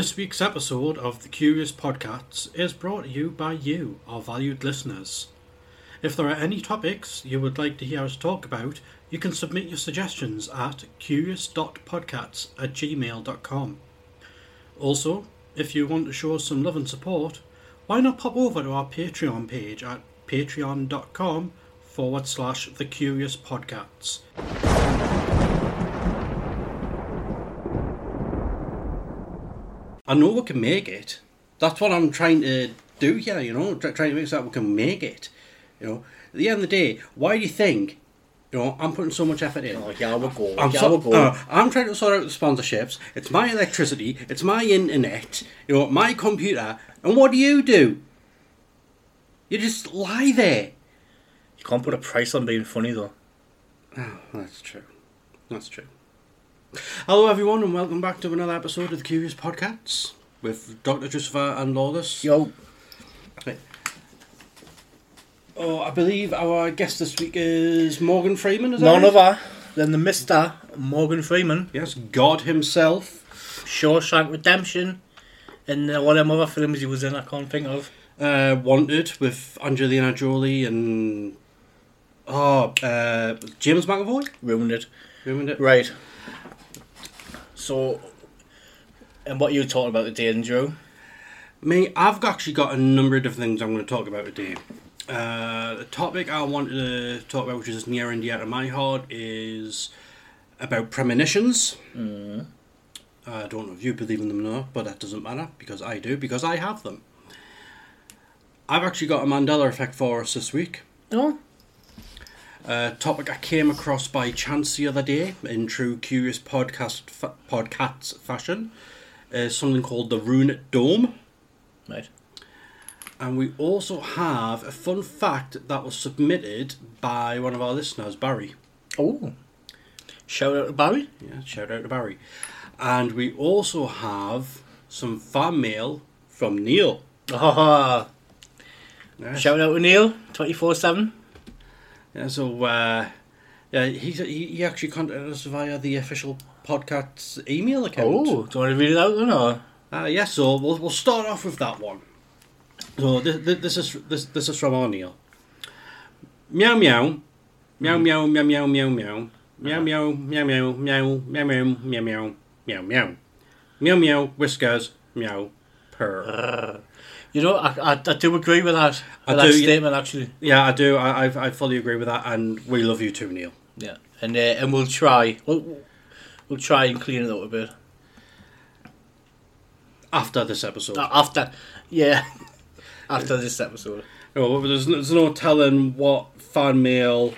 This week's episode of the Curious Podcasts is brought to you by you, our valued listeners. If there are any topics you would like to hear us talk about, you can submit your suggestions at curious.podcasts at gmail.com. Also, if you want to show us some love and support, why not pop over to our Patreon page at patreon.com forward slash the Curious Podcasts. I know we can make it. That's what I'm trying to do here, you know, try- trying to make sure that we can make it. You know, at the end of the day, why do you think, you know, I'm putting so much effort in? Oh, yeah, we go. I'm, yeah, so- we go. uh, I'm trying to sort out the sponsorships. It's my electricity. It's my internet. You know, my computer. And what do you do? You just lie there. you can't put a price on being funny, though. Oh, that's true. That's true. Hello, everyone, and welcome back to another episode of the Curious Podcasts with Dr. Christopher and Lawless. Yo, Oh, I believe our guest this week is Morgan Freeman. Is none right? other than the Mister Morgan Freeman, Yes, God himself. Shawshank Redemption, and uh, what them other films he was in. I can't think of. Uh, Wanted with Angelina Jolie and oh, uh, James McAvoy. Ruined it. Ruined it. Right. So, and what you talking about today, Andrew? Me, I've actually got a number of different things I'm going to talk about today. Uh, the topic I wanted to talk about, which is near and dear to my heart, is about premonitions. Mm. I don't know if you believe in them or not, but that doesn't matter because I do, because I have them. I've actually got a Mandela effect for us this week. No. A topic I came across by chance the other day in true curious podcast fa- podcasts fashion is something called the Runit Dome. Right. And we also have a fun fact that was submitted by one of our listeners, Barry. Oh. Shout out to Barry. Yeah, shout out to Barry. And we also have some fan mail from Neil. Oh, shout out to Neil, twenty four seven. Yeah so uh, yeah, he, he he actually contacted us via the official podcast's email account. Oh, do you want to read it out then, or? Uh, yeah, so we'll, we'll start off with that one. So this, this is this this is from O'Neill. Meow meow, meow meow meow meow meow meow meow meow meow meow meow meow meow meow meow meow meow meow meow whiskers meow purr. You know, I, I, I do agree with that. I With that do, yeah. statement, actually. Yeah, I do. I, I I fully agree with that, and we love you too, Neil. Yeah, and uh, and we'll try. We'll, we'll try and clean it up a bit After this episode, Uh, after. Yeah, after this episode. no, there's, no- there's no telling what fan mail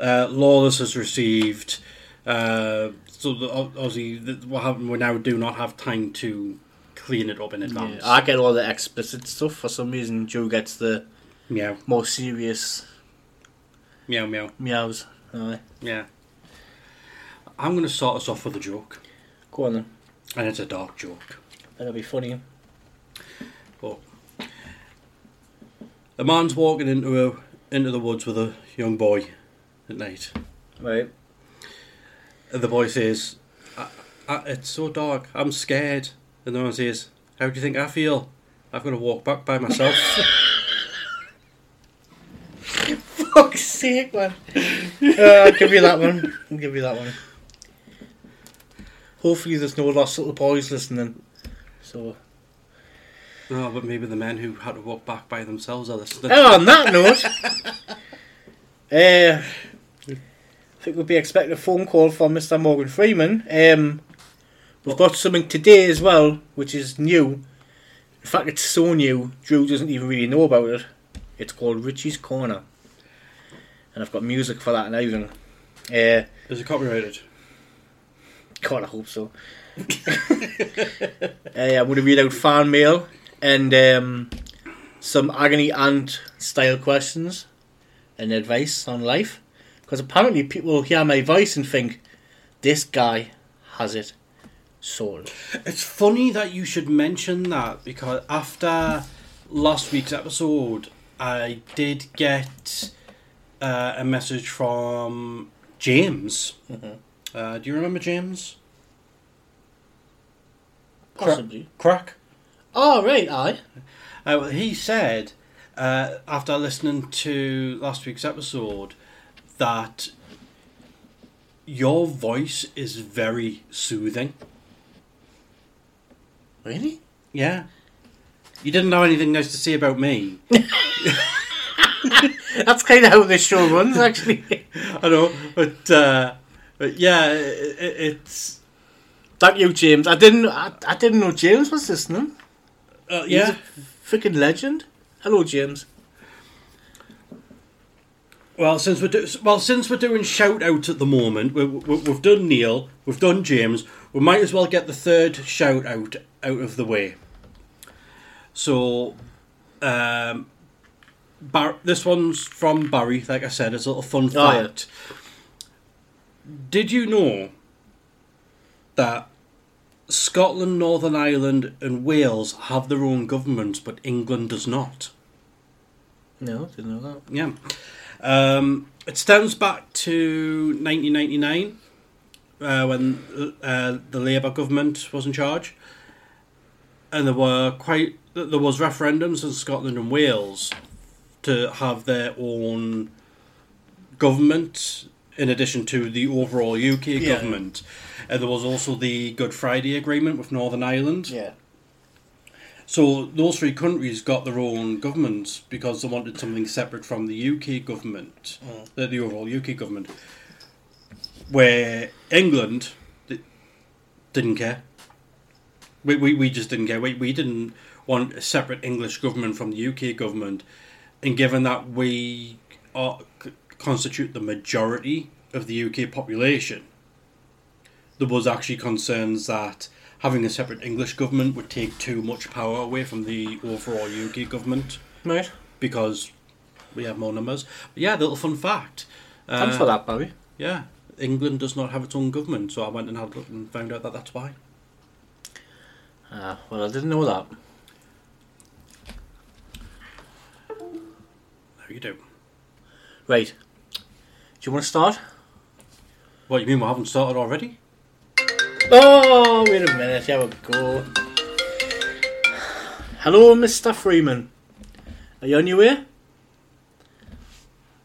uh, Lawless has received. Uh, so the, obviously, what happened? We now do not have time to clean it up in advance. Yeah, I get all the explicit stuff for some reason. Joe gets the meow, more serious meow, meow. meows. Aye. Yeah. I'm going to start us off with a joke, Go on then. and it's a dark joke. That'll be funny. But a man's walking into a into the woods with a young boy at night. Right. And the boy says, I, I, "It's so dark. I'm scared." And the man says, "How do you think I feel? I've got to walk back by myself." Fuck's sake, man. uh, I'll give you that one. I'll give you that one. Hopefully, there's no lost little boys listening. So, no, but maybe the men who had to walk back by themselves are listening. oh, on that note, uh, I think we'll be expecting a phone call from Mr. Morgan Freeman. Um, we've got something today as well, which is new. In fact, it's so new, Drew doesn't even really know about it. It's called Richie's Corner. And I've got music for that and everything. Uh, Is it copyrighted? God, I hope so. uh, I'm going to read out fan mail and um, some agony aunt style questions and advice on life. Because apparently people will hear my voice and think, this guy has it sorted. It's funny that you should mention that because after last week's episode, I did get uh, a message from James. Mhm. Uh, do you remember James? Possibly. Crack. Oh, right, aye. Uh, well, he said uh, after listening to last week's episode that your voice is very soothing. Really? Yeah. You didn't know anything nice to say about me. That's kind of how this show runs, actually. I know, but uh, but yeah, it, it, it's Thank you, James. I didn't. I, I didn't know James was listening. uh, yeah. freaking legend. Hello, James. Well, since we're do- well, since we're doing shout outs at the moment, we, we, we've done Neil, we've done James. We might as well get the third shout out out of the way. So, um, Bar- this one's from Barry. Like I said, it's a little fun Oh, yeah. fact. Did you know that Scotland, Northern Ireland, and Wales have their own governments, but England does not? No, didn't know that. Yeah. Um, it stems back to 1999 uh, when uh, the Labour government was in charge. And there were quite there was referendums in Scotland and Wales to have their own government in addition to the overall UK Yeah. government. And there was also the Good Friday Agreement with Northern Ireland. Yeah. So those three countries got their own governments because they wanted something separate from the UK government, Mm. the, the overall UK government. Where England di- didn't care. We, we, we just didn't care. We, we didn't want a separate English government from the UK government. And given that we are, c- constitute the majority of the UK population, there was actually concerns that having a separate English government would take too much power away from the overall UK government Right. because we have more numbers. But yeah, little fun fact. Thanks Uh, for that, Barry. Yeah, England does not have its own government, so I went and had a look and found out that that's why. Ah, well, I didn't know that. There you do. Right. Do you want to start? What you mean we haven't started already? Oh, wait a minute. Here we go. Hello, Mr. Freeman. Are you on your way?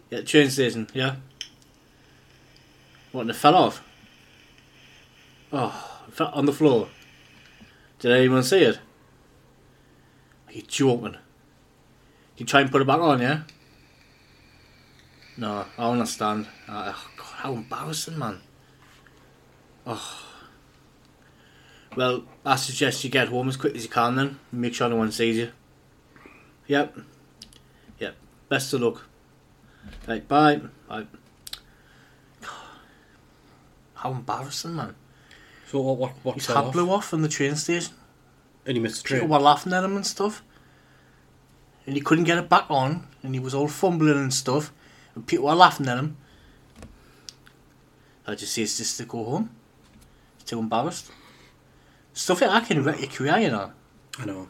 Yeah, train station, yeah. What, and it fell off? Oh, fell on the floor. Did anyone see it? Are you joking? You try and put it back on, yeah? No, I understand. Uh, oh, God, how embarrassing, man. Well, I suggest you get home as quick as you can then. Make sure no one sees you. Yep. Yep. Best of luck. Right, bye. Bye. How embarrassing, man. So what? What? What? His fell hat off? blew off in the train station. And he missed the train. People train. were laughing at him and stuff. And he couldn't get it back on. And he was all fumbling and stuff. And people were laughing at him. I just say his sister go home. He's too embarrassed. Stuff that can wreck your career, you know. I know.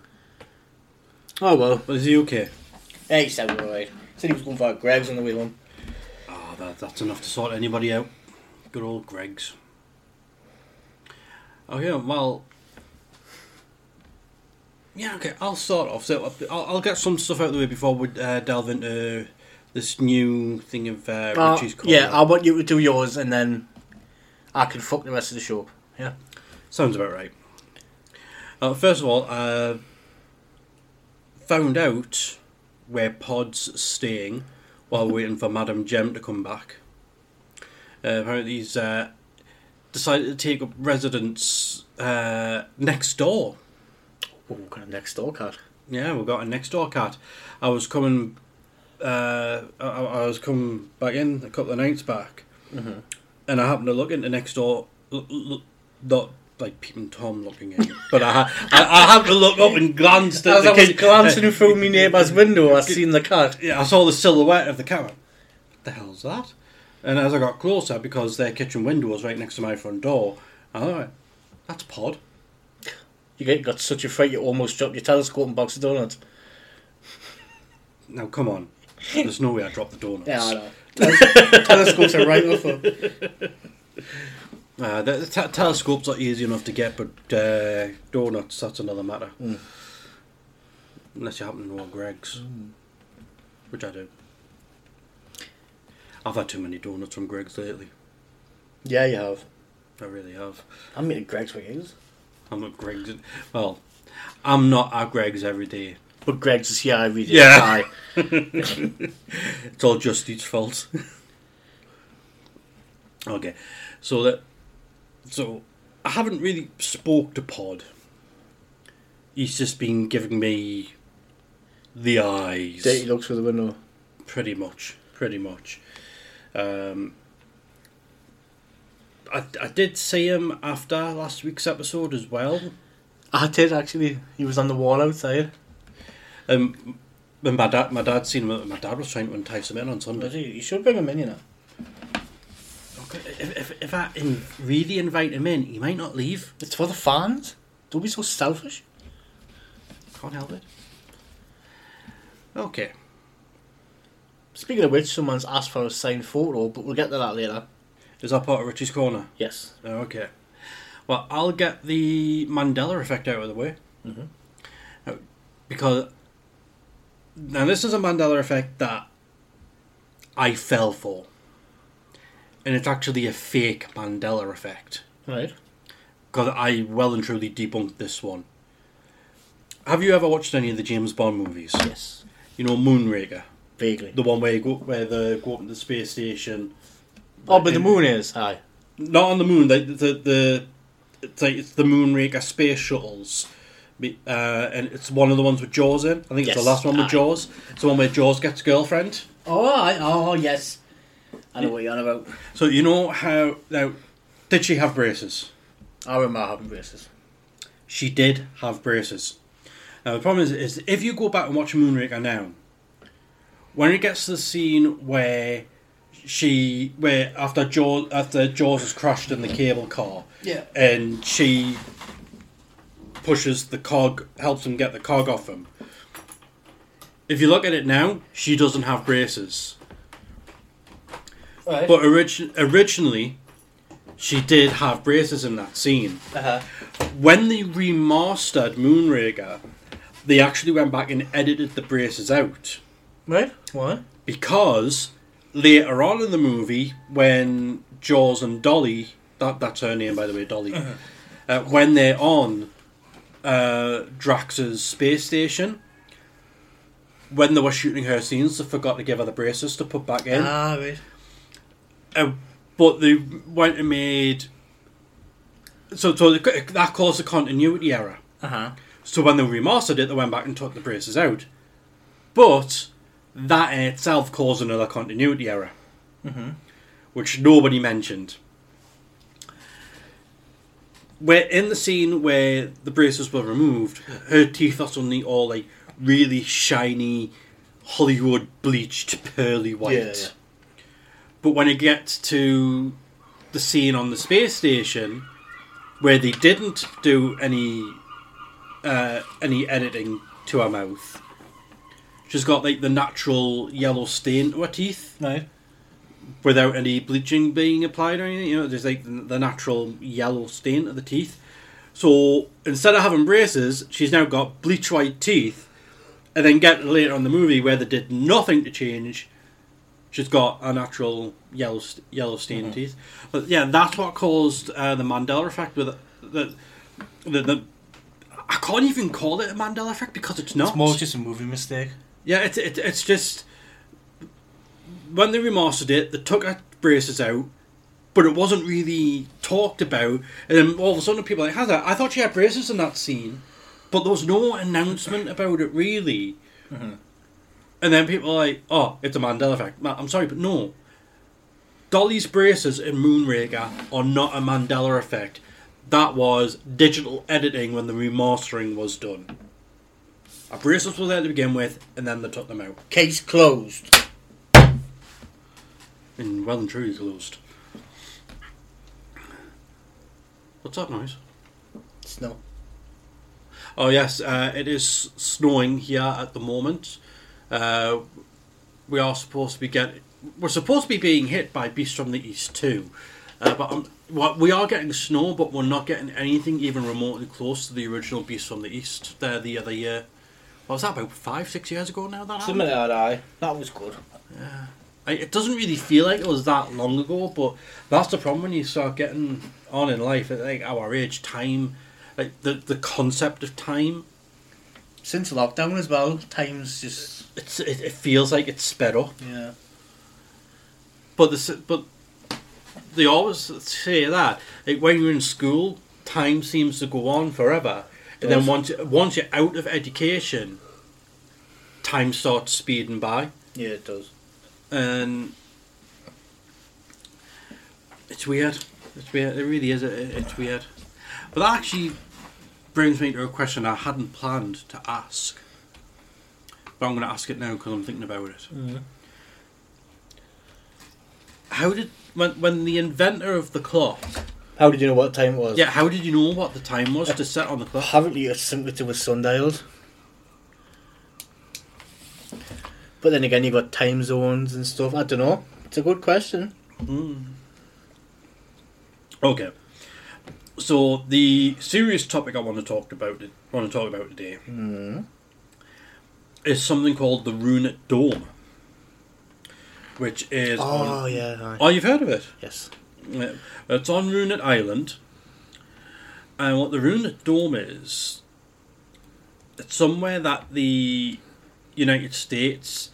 Oh well. But is he okay? Yeah, he said alright. Said he was going for Greggs on the way home. Oh, that, that's enough to sort anybody out. Good old Greggs. Oh yeah, well. Yeah, okay. I'll start off. So I'll, I'll get some stuff out of the way before we uh, delve into this new thing of uh, Uh, Richie's yeah, I want you to do yours and then I can fuck the rest of the show. Yeah. Sounds about right. Uh, first of all, uh, found out where Pod's staying while waiting for Madam Jem to come back. Uh, apparently, he's uh, decided to take up residence uh, next door. Oh, kind of next door cat. Yeah, we've got a next door cat. I was coming, uh, I, I was coming back in a couple of nights back, Mhm. and I happened to look into next door, l- l- not like peeping tom looking in, but I, I, I happened to look up and glanced at As the I was kid- glancing through my neighbour's window, I seen the cat. yeah, I saw the silhouette of the cat. What the hell's that? And as I got closer, because their kitchen window was right next to my front door, I thought, that's Pod. You get, got such a fright you almost dropped your telescope and box of donuts. Now come on, there's no way I dropped the donuts. know. Telescopes are right off. Uh, the, the te- telescopes are easy enough to get, but uh, donuts, that's another matter. Mm. Unless you happen to know Greggs, which I do. I've had too many donuts from Greggs lately. Yeah, you have. I really have. I'm eating Greggs wings. I'm at Greggs. Well, I'm not at Greggs every day. But Greggs is here every day. Yeah. It's all just each fault. okay, so that so I haven't really spoke to Pod. He's just been giving me the eyes, Dirty looks through the window. pretty much, pretty much. Um, I I did see him after last week's episode as well. I did actually. He was on the wall outside. Um, when my dad, my dad seen him. My dad was trying to entice him in on Sunday. He? You should bring him in, you know. If, if, if I in, really invite him in, he might not leave. It's for the fans. Don't be so selfish. Can't help it. Okay. Speaking of which, someone's asked for a signed photo, but we'll get to that later. Is that part of Richie's Corner? Yes. Oh, okay. Well, I'll get the Mandela effect out of the way. Mhm. Uh, Because. Now, this is a Mandela effect that I fell for. And it's actually a fake Mandela effect. Right. Because I well and truly debunked this one. Have you ever watched any of the James Bond movies? Yes. You know, Moonraker? Vaguely. The one where you go, where they go up to the space station. Oh, but the moon is. Aye. not on the moon. Like the the it's like it's the Moonraker space shuttles, uh, and it's one of the ones with Jaws in. I think it's Yes. the last one with Aye. Jaws. It's the one where Jaws gets a girlfriend. Oh, aye. Oh, yes. I know what you're on about. So you know how now did she have braces? I remember having braces. She did have braces. Now the problem is, is if you go back and watch Moonraker now, when it gets to the scene where she where after Jaws after Jaws has crashed in the cable car, Yeah. and she pushes the cog, helps him get the cog off him. If you look at it now, she doesn't have braces. Right. But orig- originally, she did have braces in that scene. uh-huh. When they remastered Moonraker, they actually went back and edited the braces out. Right. What? Because later on in the movie, when Jaws and Dolly, that, that's her name by the way, Dolly, uh, when they're on uh, Drax's space station, when they were shooting her scenes, they forgot to give her the braces to put back in. Ah, right. Uh, but they went and made. So, so that caused a continuity error. Uh-huh. So when they remastered it, they went back and took the braces out. But that in itself caused another continuity error, Mhm. which nobody mentioned. Where in the scene where the braces were removed, her teeth are suddenly all like really shiny, Hollywood bleached, pearly white. Yeah, yeah. But when it gets to the scene on the space station, where they didn't do any uh, any editing to her mouth, she's got like the natural yellow stain to her teeth Right. without any bleaching being applied or anything. You know, there's like the, the natural yellow stain to the teeth. So instead of having braces, she's now got bleach white teeth. And then get later on in the movie where they did nothing to change, she's got a natural yellow yellow stained teeth. But yeah, that's what caused uh, the Mandela effect. With the, the the I can't even call it a Mandela effect because it's not. It's more just a movie mistake. Yeah, it's it, it's just when they remastered it, they took her braces out, but it wasn't really talked about. And then all of a sudden, people are like, "Has that? I thought she had braces in that scene, but there was no announcement about it really." And then people are like, "Oh, it's a Mandela effect." I'm sorry, but no. Dolly's braces in Moonraker are not a Mandela effect. That was digital editing when the remastering was done. Our braces were there to begin with, and then they took them out. Case closed. And well and truly closed. What's that noise? Snow. Oh yes, uh, it is snowing here at the moment. Uh, we are supposed to be getting. We're supposed to be being hit by Beast from the East too. Uh, but um, what we are getting snow, but we're not getting anything even remotely close to the original Beast from the East. There the other year. What was that about five, six years ago now? That Something like that, was good. I- It doesn't really feel like it was that long ago, but that's the problem when you start getting on in life. At like our age, time, like the the concept of time, Since lockdown as well, time's just it's it, it feels like it's sped up. yeah. But the s- but they always say that like when you're in school, time seems to go on forever, and then once once you're out of education, time starts speeding by, Yeah, it does. and it's weird. It's weird. It really is. It's weird. But that actually brings me to a question I hadn't planned to ask, but I'm going to ask it now because I'm thinking about it. How did when when the inventor of the clock? How did you know what time it was? Yeah, how did you know what the time was to set on the clock? Apparently, it's simply to with sundials. But then again, you've got time zones and stuff. I don't know. It's a good question. Mm. Okay. So the serious topic I want to talk about want to talk about today Mm. Is something called the Runit Dome, which is Oh on, yeah. aye. oh you've heard of it? Yes. Yeah. It's on Runit Island, and what the Runit Dome is, it's somewhere that the United States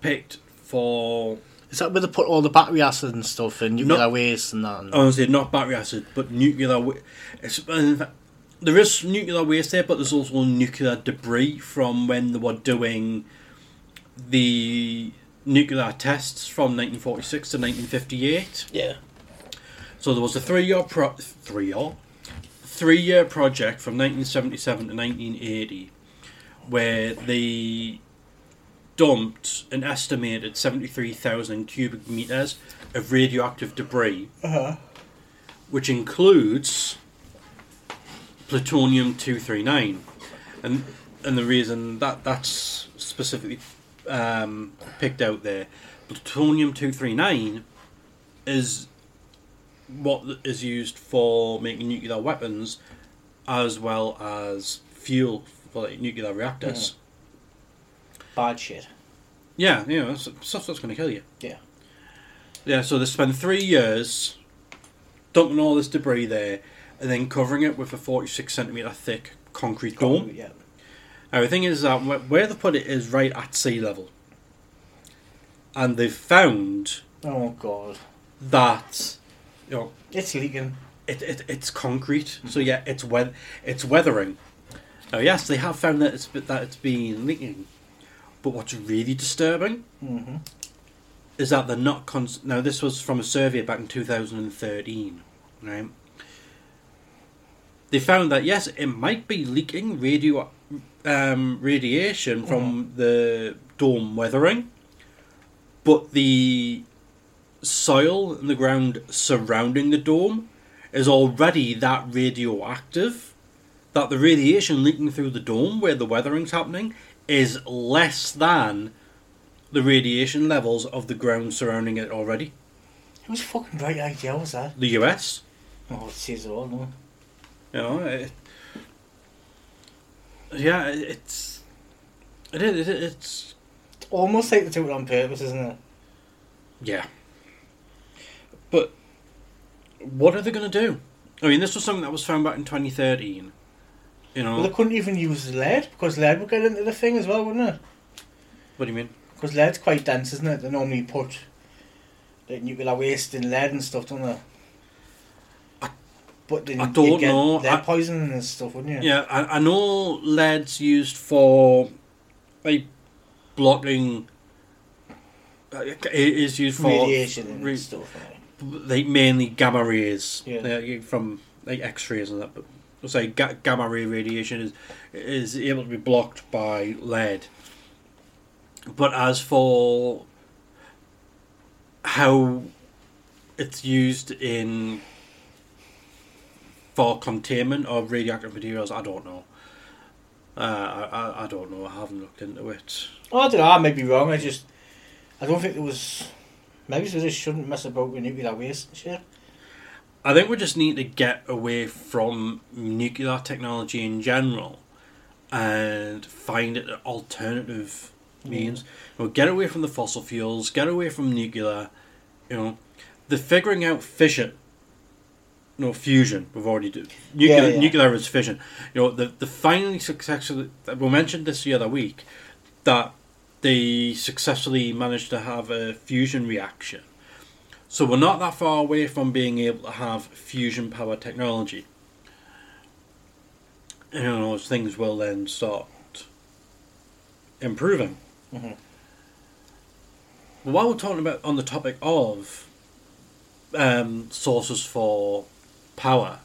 picked for Is that where they put all the battery acid and stuff and nuclear No. waste and that? And honestly not battery acid but nuclear wa- it's, in fact, there is nuclear waste there but there's also nuclear debris from when they were doing the nuclear tests from 1946 to 1958 yeah. so there was a three year pro- three year three year project from 1977 to 1980 where they dumped an estimated 73,000 cubic meters of radioactive debris Uh-huh. which includes plutonium 239 and and the reason that that's specifically um, picked out there plutonium 239 is what is used for making nuclear weapons as well as fuel for like, nuclear reactors Bad shit. yeah, you know, stuff that's going to kill you. Yeah. Yeah, so they spend three years dumping all this debris there and then covering it with a 46 centimetre thick concrete dome. Yeah. Now, the thing is that where they put it is right at sea level. And they've found Oh god. that, you know, It's leaking. it, it, it's concrete, so yeah, it's weath- it's weathering. Now, yes, they have found that it's that it's been leaking, but what's really disturbing Mm-hmm. is that they're not. Cons- now, this was from a survey back in 2013, right? They found that yes, it might be leaking radio um, radiation from the dome weathering, but the soil and the ground surrounding the dome is already that radioactive that the radiation leaking through the dome where the weathering's happening is less than the radiation levels of the ground surrounding it already. Whose fucking right idea was that? The US, Oh, it says it all, no? You know, it, yeah, it- it's it is it, it's Almost like they do it on purpose, isn't it? yeah. But what are they going to do? I mean, this was something that was found back in 2013. You know, Well, they couldn't even use lead because lead would get into the thing as well, wouldn't it? what do you mean? Because lead's quite dense, isn't it? They normally put like nuclear waste in lead and stuff, don't they? I- but then I don't get know. Lead I- poisoning and stuff, wouldn't you? Yeah, I, I know lead's used for like blocking. uh, It is used for Radiation and re- stuff. Right? like mainly gamma rays Yeah. uh, from like X-rays and that. But we'll say ga- gamma ray radiation is is able to be blocked by lead. But as for how it's used in for containment of radioactive materials, I don't know. Uh, I, I I don't know. I haven't looked into it. Oh, I don't know. I may be wrong. I just, I don't think there was. Maybe they just shouldn't mess about with nuclear waste shit. I think we just need to get away from nuclear technology in general and find an alternative means. You know, get away from the fossil fuels, get away from nuclear. You know, the figuring out fission. No fusion. We've already did nuclear. Yeah, yeah. Nuclear is fission. You know, the the finally successfully. We mentioned this the other week that they successfully managed to have a fusion reaction. So we're not that far away from being able to have fusion power technology. You know, as things will then start improving. Mhm. While we're talking about on the topic of um, sources for power,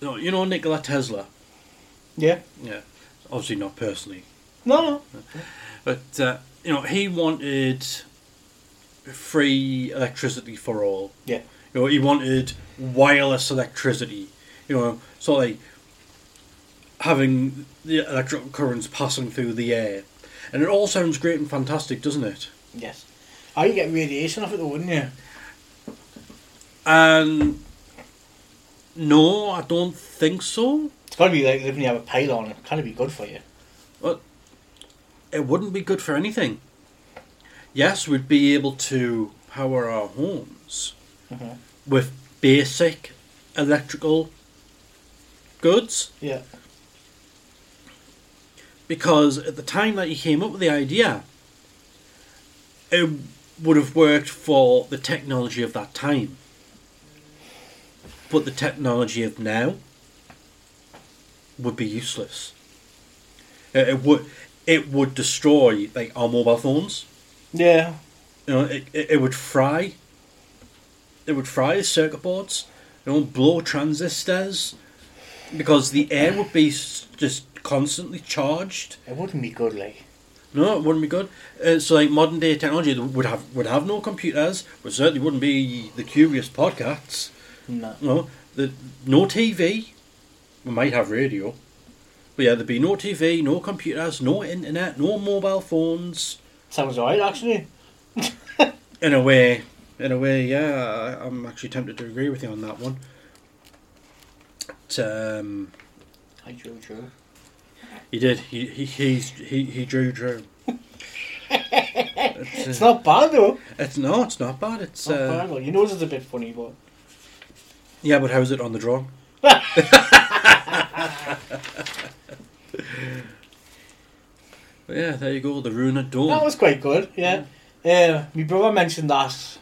you know, you know Nikola Tesla. Yeah. Yeah, obviously not personally, No, no. but uh, you know he wanted free electricity for all. Yeah. You know, he wanted wireless electricity. You know, so like having the electrical currents passing through the air, and it all sounds great and fantastic, doesn't it? Yes. Oh, you get radiation off it though, wouldn't you? And no, I don't think so. It's got to be like living you have a pylon. It can't be good for you. But it wouldn't be good for anything. Yes, we'd be able to power our homes Mhm. with basic electrical goods. Yeah. because at the time that he came up with the idea, it would have worked for the technology of that time. But the technology of now would be useless. It, it would it would destroy like our mobile phones. Yeah. You know, it, it, it would fry. It would fry circuit boards. You know, blow transistors, because the air would be just constantly charged. It wouldn't be good, like. No, it wouldn't be good. Uh, so, like modern day technology would have would have no computers. Would certainly wouldn't be the curious podcasts. No. No, the no TV. We might have radio, but yeah, there'd be no TV, no computers, no internet, no mobile phones. Sounds alright, actually. In a way, in a way, yeah, I- I'm actually tempted to agree with you on that one. But, um, I drew, drew. he did. He he he's, he he drew drew. it's, It's uh, not bad, though. it's no, it's not bad. It's It's not uh, bad, though. Your nose is a bit funny, but. Yeah, but how's it on the drawing? But yeah, there you go. The Runit Dome. That was quite good, yeah. Uh, my brother mentioned that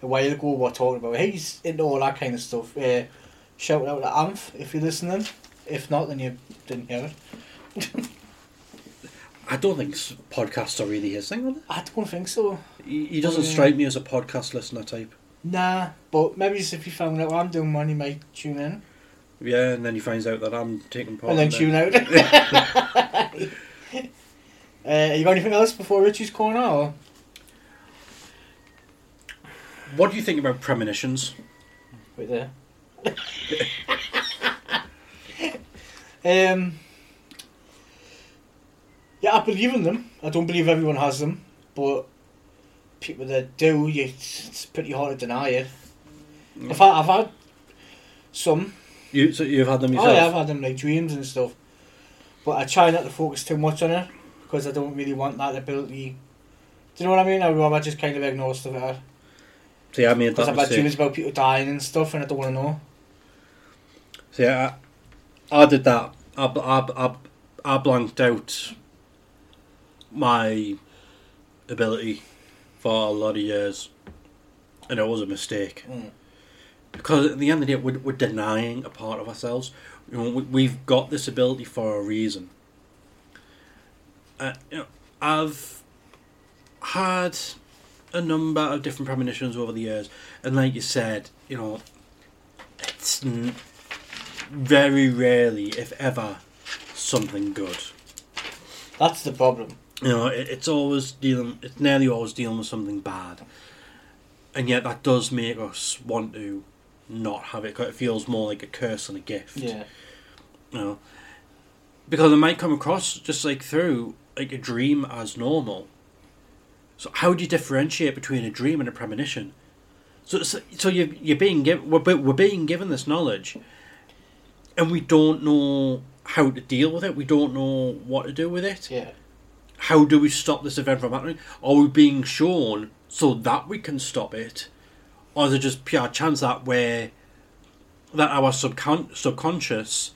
a while ago. We were talking about. He's into all that kind of stuff. Uh, shout out to Amph if you're listening. If not, then you didn't hear it. I don't think podcasts are really his thing. Are they? I don't think so. He, he doesn't yeah. strike me as a podcast listener type. Nah, but maybe if you found out I'm doing, one, you might tune in Yeah, and then he finds out that I'm taking part. and then in tune out. uh, you got anything else before Richie's corner? Or? What do you think about premonitions? Right there. um, yeah, I believe in them. I don't believe everyone has them, but people that do, you, it's pretty hard to deny it. In fact, I've had some. You so you've had them oh, yourself. Oh yourself? yeah, I've had them like dreams and stuff, but I try not to focus too much on it because I don't really want that ability. Do you know what I mean? I'd rather just kind of ignore stuff like that. See, I made Because that I've had dreams about people dying and stuff, and I don't want to know. See, I, I did that. I, I, I, I blanked out my ability for a lot of years, and it was a mistake. Mm. Because at the end of the day, we're, we're denying a part of ourselves. You know, we, we've got this ability for a reason. Uh, you know, I've had a number of different premonitions over the years, and like you said, you know, it's n- very rarely, if ever, something good. That's the problem. You know, it, it's always dealing. It's nearly always dealing with something bad, and yet that does make us want to not have it. It feels more like a curse than a gift. Yeah. You know, because it might come across just like through like a dream as normal. So how do you differentiate between a dream and a premonition? So, so, so you you're being given we're, we're being given this knowledge, and we don't know how to deal with it. We don't know what to do with it. Yeah. How do we stop this event from happening? Are we being shown so that we can stop it, or is it just pure chance that we're that our subcon- subconscious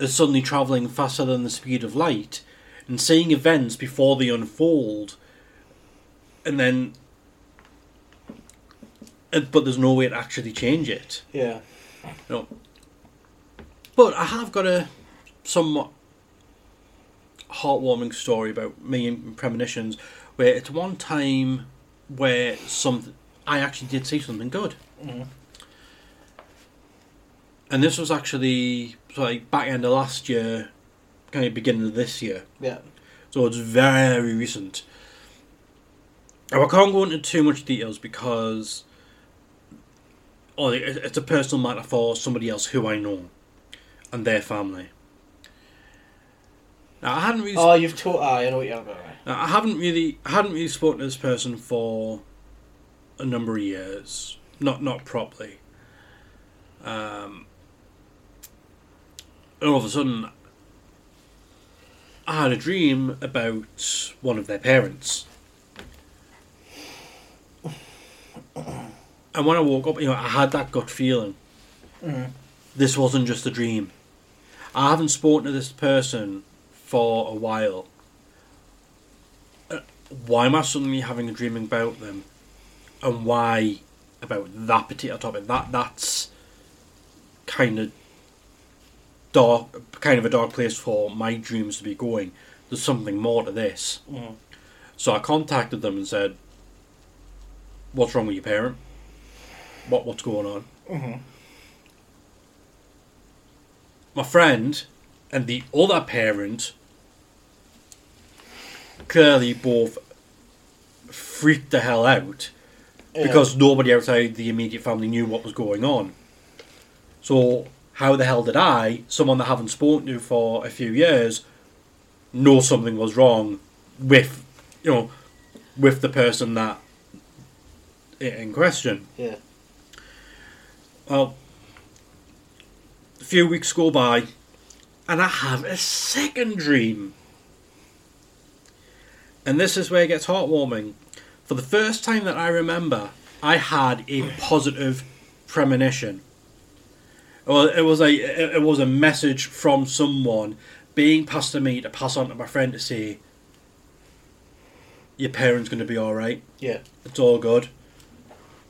is suddenly traveling faster than the speed of light and seeing events before they unfold, and then. But there's no way to actually change it. Yeah. No. But I have got a somewhat heartwarming story about me and premonitions, where it's one time where some I actually did see something good, Mhm. and this was actually like back end of last year, kind of beginning of this year, Yeah. so it's very recent. Now, I can't go into too much details because oh, it's a personal matter for somebody else who I know and their family. Now, I hadn't really, Oh, you've taught. Ah, I know what you're about. now, I haven't really, I hadn't really spoken to this person for a number of years, not not properly. Um, and all of a sudden, I had a dream about one of their parents. And when I woke up, you know, I had that gut feeling. Mhm. This wasn't just a dream. I haven't spoken to this person for a while. Uh, Why am I suddenly having a dream about them? And why about that particular topic? That that's kind of dark, kind of a dark place for my dreams to be going. There's something more to this. Mhm. So I contacted them and said, "What's wrong with your parent? What what's going on?" Mhm. My friend and the other parent clearly both freaked the hell out Yeah. because nobody outside the immediate family knew what was going on. So how the hell did I, someone that I haven't spoken to for a few years, know something was wrong with, you know, with the person that in question? Yeah. Well, a few weeks go by, and I have a second dream. And this is where it gets heartwarming. For the first time that I remember, I had a positive premonition. Well, it was a it was a message from someone being passed to me to pass on to my friend to say, "Your parents going to be all right. Yeah. It's all good."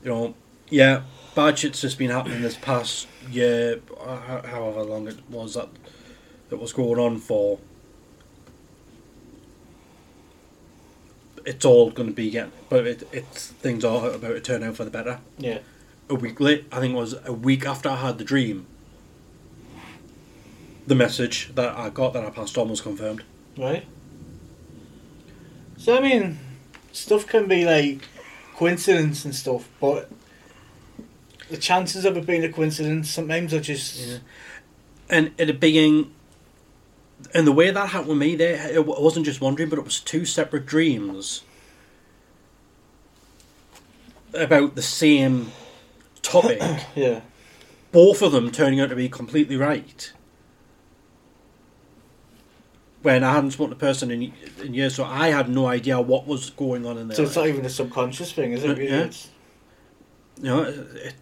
You know, yeah, bad shit's just been happening this past year, uh, however long it was that that was going on for. It's all going to be getting, but it, it's things are about to turn out for the better. Yeah. A week late, I think it was a week after I had the dream. The message that I got that I passed on was confirmed. Right. So I mean, stuff can be like coincidence and stuff, but the chances of it being a coincidence sometimes are just Yeah. And it beginning, and the way that happened with me, there it wasn't just one dream, but it was two separate dreams about the same topic. yeah. both of them turning out to be completely right. When I hadn't spoken to the person in, in years, so I had no idea what was going on in there. So it's not even a subconscious thing, is it? Uh, really? Yeah. It's, you know, it,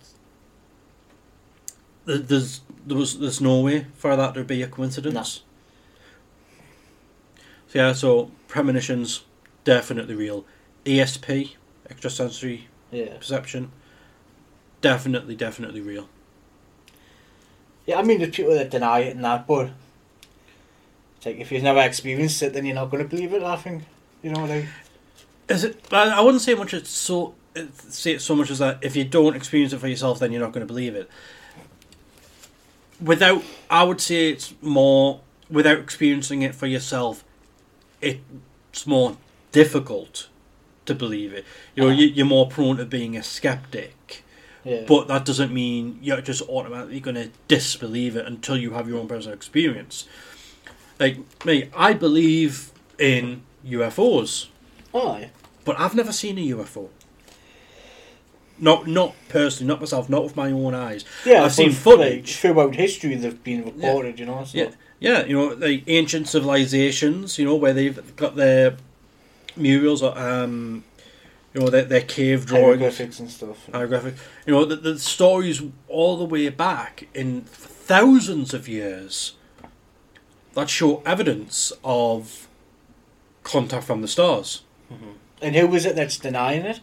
it, there's there was there's no way for that to be a coincidence. So yeah, so premonitions definitely real. ESP, extrasensory yeah. perception, definitely definitely real. Yeah, I mean, there's people that deny it and that, but it's like if you've never experienced it, then you're not going to believe it. I think, you know, like Is it? I I wouldn't say much. It's so say it so much as that if you don't experience it for yourself, then you're not going to believe it. Without, I would say it's more without experiencing it for yourself. It's more difficult to believe it. You know, Uh-huh. you, you're more prone to being a skeptic, yeah, but that doesn't mean you're just automatically going to disbelieve it until you have your own personal experience. Like me, I believe in UFOs. oh, yeah. But I've never seen a UFO. Not not personally, not myself, not with my own eyes. Yeah, I've seen footage. Throughout history, they've been recorded. You know. So. Yeah, yeah, you know, the ancient civilizations, you know, where they've got their murals or um, you know, their, their cave drawings, Hieroglyphics and stuff. hieroglyphic. You know, the, the stories all the way back in thousands of years that show evidence of contact from the stars. And who is it that's denying it?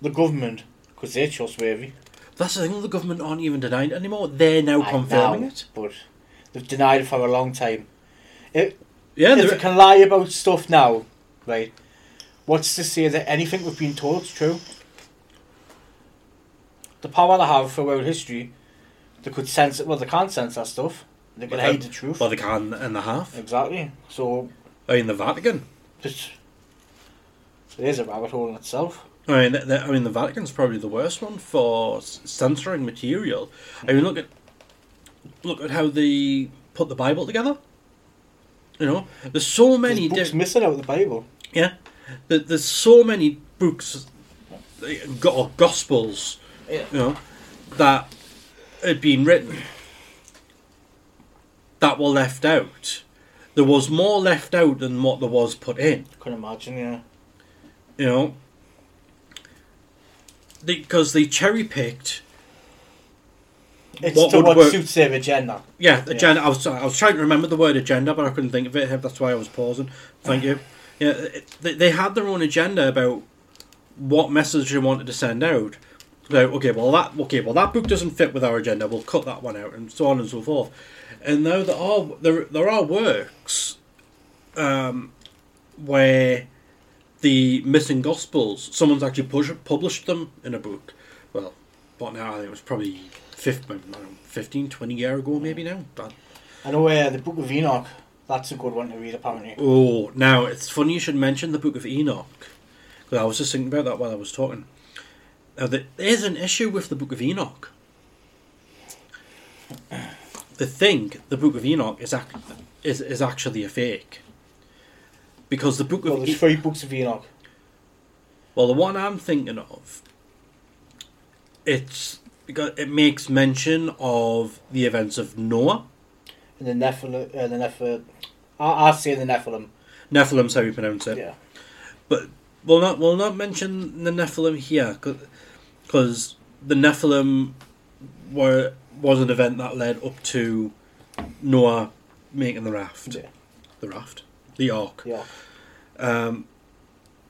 The government, because they're trustworthy. That's the thing. The government aren't even denying it anymore. They're now I confirming know, it. But they've denied it for a long time. If, Yeah, if they're- can lie about stuff now, right, what's to say that anything we've been told is true? The power they have throughout history, they could sense it. Well, they can't that stuff. They can hide the uh, truth. well, they can and they have. Exactly. So, I mean, the Vatican. just, there's a rabbit hole in itself. I mean, the, the- I mean, the Vatican's probably the worst one for censoring material. I mean, look at look at how they put the Bible together. You know, there's so many. There's books di- missing out of the Bible. yeah, there, there's so many books, or gospels. Yeah. You know, that had been written that were left out. There was more left out than what there was put in. Couldn't imagine, yeah. you know, because they cherry picked. It's What to would what work- suits their agenda. Yeah, the Yeah. agenda. I was I was trying to remember the word agenda, but I couldn't think of it. That's why I was pausing. Thank you. Yeah, it, they, they had their own agenda about what message they wanted to send out. About okay, well that okay, well that book doesn't fit with our agenda. We'll cut that one out, and so on and so forth. And now there are there there are works, um, where the missing gospels someone's actually push, published them in a book. Well, what now? I think it was probably 15, I don't know, 15 20 year ago maybe now. But, I know uh, the Book of Enoch, that's a good one to read apparently. oh, now it's funny you should mention the Book of Enoch because I was just thinking about that while I was talking. Now there is an issue with the Book of Enoch. They think the Book of Enoch is ac- is is actually a fake because the Book Well, of there's E- three books of Enoch. Well, the one I'm thinking of, it's because it makes mention of the events of Noah. And the Nephilim, uh, the Nephilim, I, I say the Nephilim. Nephilim's how you pronounce it. Yeah. But we'll not we'll not mention the Nephilim here because the Nephilim were was an event that led up to Noah making the raft, Yeah. the raft, the ark. Yeah. Um,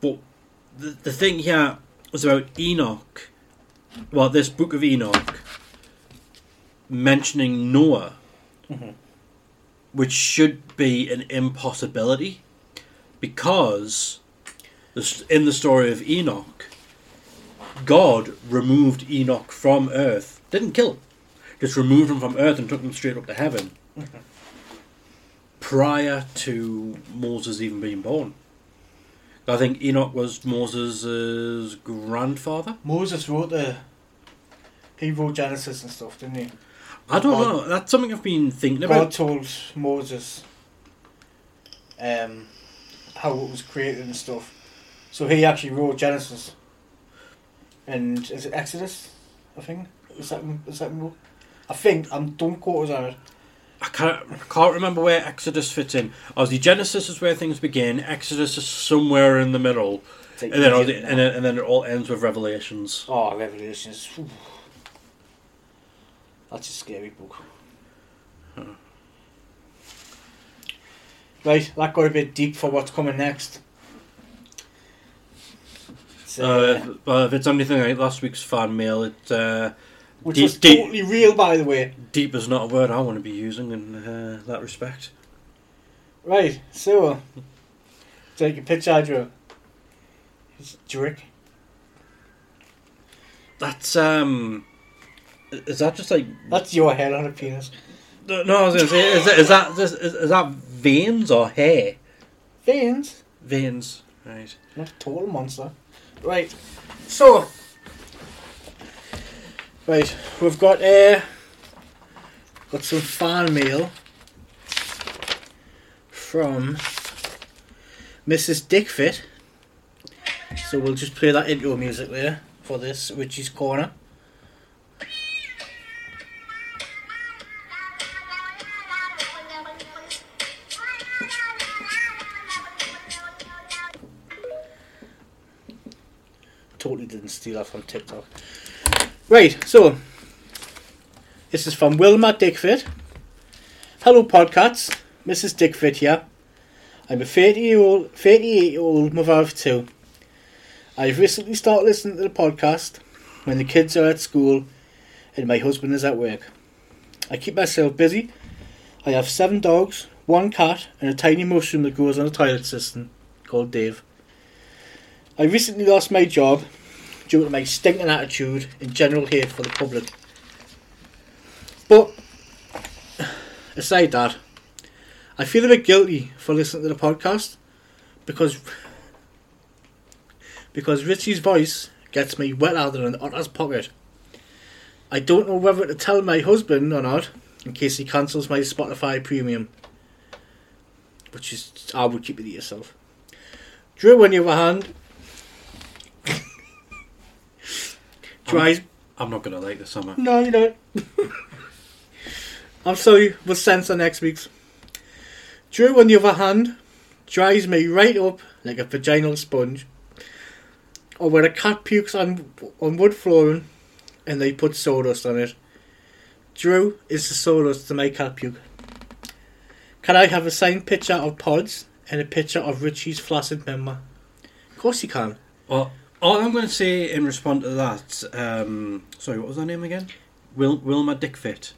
but the, the thing here was about Enoch. Well, this book of Enoch mentioning Noah, Mhm. which should be an impossibility because in the story of Enoch, God removed Enoch from earth, didn't kill him, just removed him from earth and took him straight up to heaven prior to Moses even being born. I think Enoch was Moses' grandfather. Moses wrote the. He wrote Genesis and stuff, didn't he? I don't God- know. That's something I've been thinking about. God told Moses um, how it was created and stuff. So he actually wrote Genesis. And is it Exodus? I think the second, the second book. I think I'm don't quote us on it. I can't, I can't remember where Exodus fits in. Obviously, Genesis is where things begin. Exodus is somewhere in the middle, like and then and then, and then it all ends with Revelations. Oh, Revelations. That's a scary book. Right, that got a bit deep for what's coming next. So, Uh, well, if it's anything like last week's fan mail, it uh, which deep- was deep- totally real, by the way. deep is not a word I want to be using in uh, that respect. Right, so take a picture, Drew. It's Drake. That's um, is that just like That's your head on a penis. no? I was gonna say, is that is that is, is that veins or hair? Veins, Veins, right? not a total monster. Right, so right, we've got uh, got some fan mail from Mrs. Dickfit. So we'll just play that intro music there. for this Richie's Corner. Totally didn't steal that from TikTok. Right, so this is from Wilma Dickfit. Hello, Podcats. Mrs. Dickfit here. I'm a 30 year old, 38 year old mother of two. I've recently started listening to the podcast when the kids are at school and my husband is at work. I keep myself busy. I have seven dogs, one cat, and a tiny mushroom that goes on a toilet system called Dave. I recently lost my job due to my stinking attitude and general hate for the public. But aside that, I feel a bit guilty for listening to the podcast because because Richie's voice gets me wetter than an otter's pocket. I don't know whether to tell my husband or not in case he cancels my Spotify premium. Which is I would keep it to yourself. Drew on the other hand tries I'm not gonna like this summer. no, you don't. I'm sorry, we'll censor next week's. Drew, on the other hand, dries me right up like a vaginal sponge. Or when a cat pukes on, on wood flooring and they put sawdust on it. Drew is the sawdust to my cat puke. Can I have a signed picture of Pods and a picture of Richie's flaccid member? Of course you can. Well, all I'm going to say in response to that, um, sorry, what was her name again? Wil- Wilma Dickfit.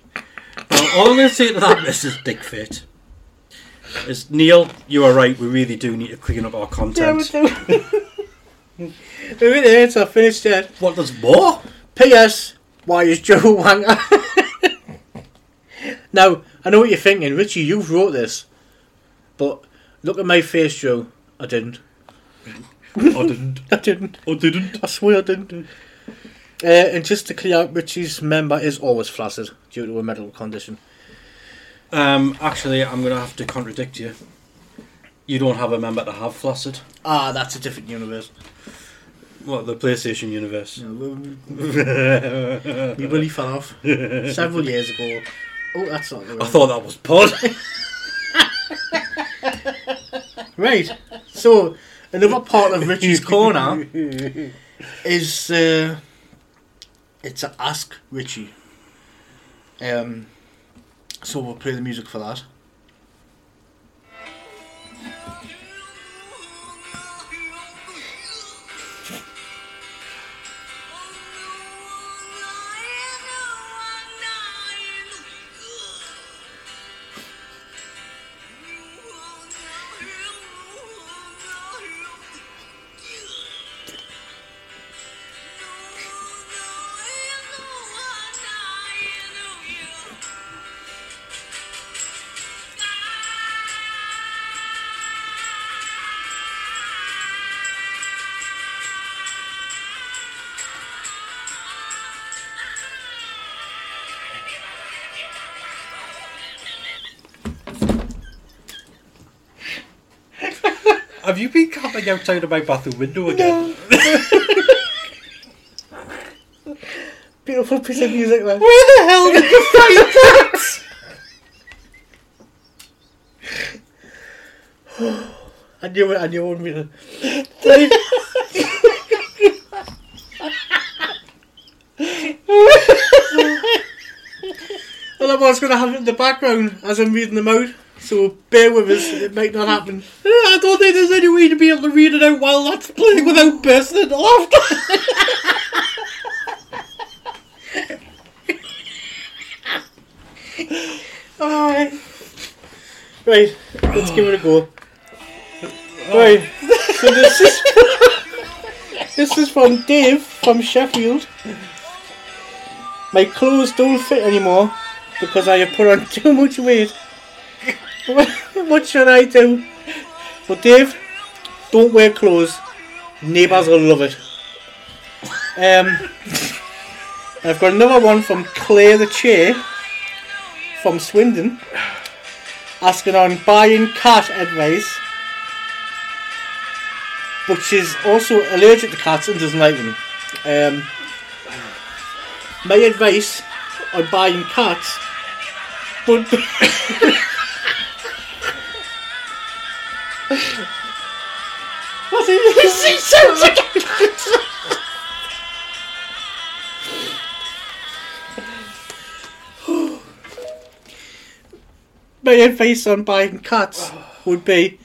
Well, all I'm going to say to that, Mrs. Dickfit, is Neil, you are right. We really do need to clean up our content. do. Wait there, it's not finished yet. what? There's more? P.S. Why is Joe Wanger? now, I know what you're thinking. Richie, you've wrote this. But look at my face, Joe. I didn't. I didn't. I didn't. I didn't. I swear I didn't. Uh, and just to clear up, Richie's member is always flaccid due to a medical condition. Um, actually, I'm going to have to contradict you. You don't have a member to have flaccid. Ah, that's a different universe. What, the PlayStation universe? We really fell off several years ago. Oh, that's not I thought that was pod. Right. So another part of Richie's corner is uh, it's a ask Richie. Um. So we'll play the music for that. Have you been camping outside of my bathroom window again? No. Beautiful piece of music, man. Where the hell did you find that? I knew it. I knew it would be the. I was going to have it in the background as I'm reading them out, so bear with us. It might not happen. I don't think there's any way to be able to read it out while that's playing without bursting into laughter. Alright. Right, let's give it a go. Right, so this is this is from Dave from Sheffield. My clothes don't fit anymore because I have put on too much weight. What, what should I do? Well, Dave, don't wear clothes. Neighbours will love it. Um, I've got another one from Claire the Chair from Swindon asking on buying cat advice, but she's also allergic to cats and doesn't like them. Um, my advice on buying cats would a My advice on buying cats would be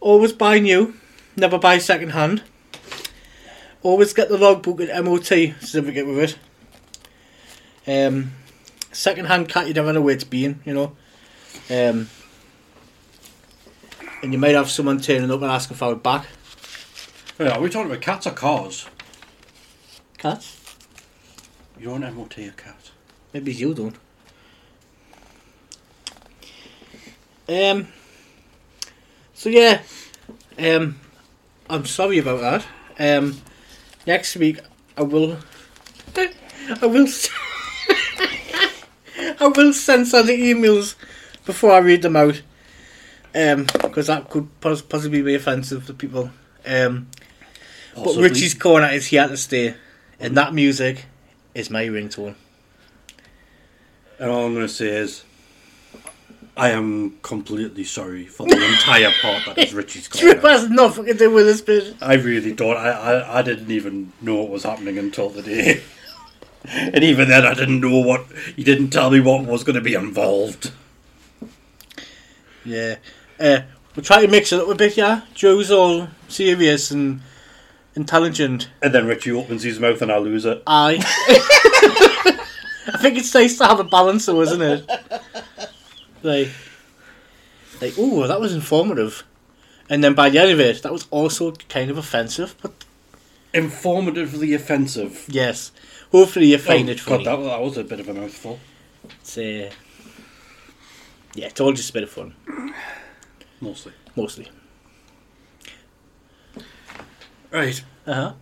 always buy new, never buy second hand. Always get the logbook and MOT certificate with it. Um, second hand cat, you never know where it's been, you know. Um, and you might have someone turning up and asking for it back. Are we talking about cats or cars? Cats? You don't MOT a cat. Maybe you don't. Um. So yeah, um, I'm sorry about that. Um, next week I will, I will, I will censor the emails before I read them out. Um, because that could pos- possibly be offensive to people. Um, but Possibly. Richie's corner is here to stay, and that music is my ringtone. And all I'm going to say is, I am completely sorry for the entire part that is Richie's corner. has nothing to do with this bit. I really don't. I, I, I didn't even know what was happening until today. and even then, I didn't know what. You didn't tell me what was going to be involved. Yeah. Uh, we'll try to mix it up a bit, yeah? Joe's all serious and intelligent. And then Richie opens his mouth and I lose it. I. I think it's nice to have a balance, though, isn't it? Like, like, ooh, that was informative. And then by the end of it, that was also kind of offensive, but Informatively offensive. yes. Hopefully you find Oh, it funny. God, that, that was a bit of a mouthful. It's, uh, yeah, it's all just a bit of fun, Mostly. mostly. Right. Uh huh.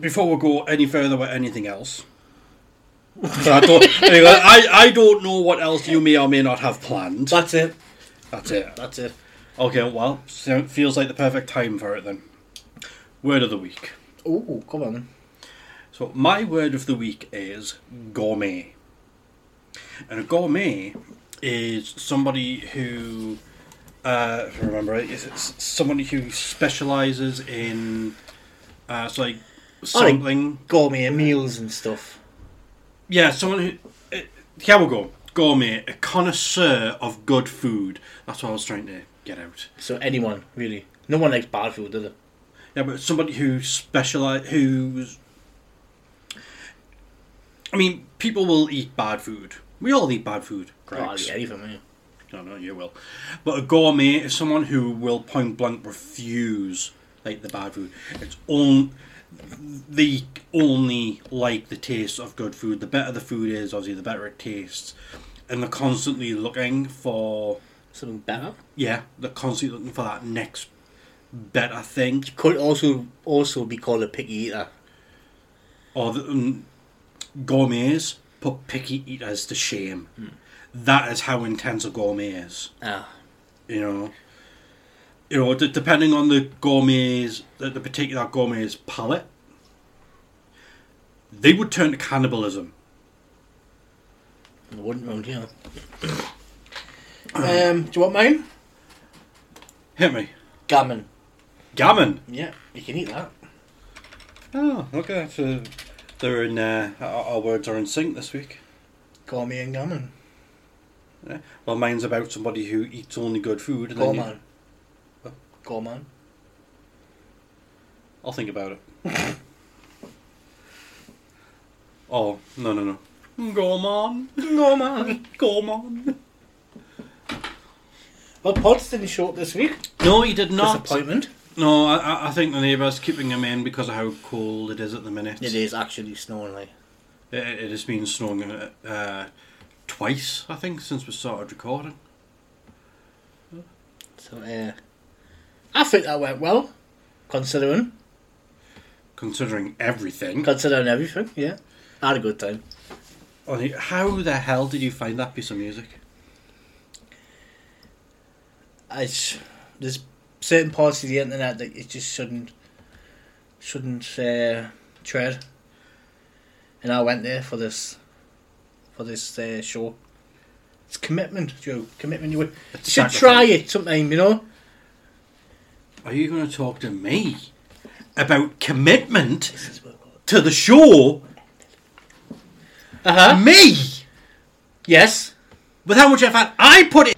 Before we go any further with anything else. I, don't, anyway, I, I don't know what else you may or may not have planned. That's it. That's it. That's it. Okay, well, so it feels like the perfect time for it then. Word of the week. Oh, come on. So my word of the week is gourmet. And a gourmet is somebody who, uh, if I remember it, is it's someone who specialises in, uh, it's like sampling. Gourmet meals and stuff. Yeah, someone who. Uh, here we go. Gourmet, a connoisseur of good food. That's what I was trying to get out. So anyone, really. No one likes bad food, does it? Yeah, but somebody who specialize, who's. I mean, people will eat bad food. We all eat bad food. Oh, I'll anything, man. No, no, you will. But a gourmet is someone who will point blank refuse like the bad food. It's on. They only like the taste of good food. The better the food is, obviously, the better it tastes. And they're constantly looking for. Something better. Yeah, they're constantly looking for that next better thing. You Could also also be called a picky eater. or the, um, gourmets put picky eaters to shame. That is how intense a gourmet is. Ah. You know, you know, d- depending on the gourmet's the, the particular gourmet's palate, they would turn to cannibalism. I wouldn't round here. um, do you want mine? Hit me, Gammon. gammon. Yeah, you can eat that. Oh, okay. So they're in. Uh, our, our words are in sync this week. Gourmet and gammon. Yeah. Well, mine's about somebody who eats only good food. And then you- Gorman. Gorman. I'll think about it. oh no no no! Go on, Gorman. Well, Pods didn't show up this week. No, he did not. Disappointment. No, I- I, I think the neighbour's keeping him in because of how cold it is at the minute. It is actually snowing like. It, it has been snowing uh, twice, I think, since we started recording. So, uh, I think that went well, considering Considering everything, considering everything. Yeah, I had a good time. How the hell did you find that piece of music? I s- there's certain parts of the internet that it just shouldn't shouldn't uh, tread, and I went there for this for this uh, show. It's commitment, Joe. Commitment. You It's should sacrifice. try it sometime. You know. Are you going to talk to me about commitment to the show? Uh huh. Me! Yes. With how much effort I put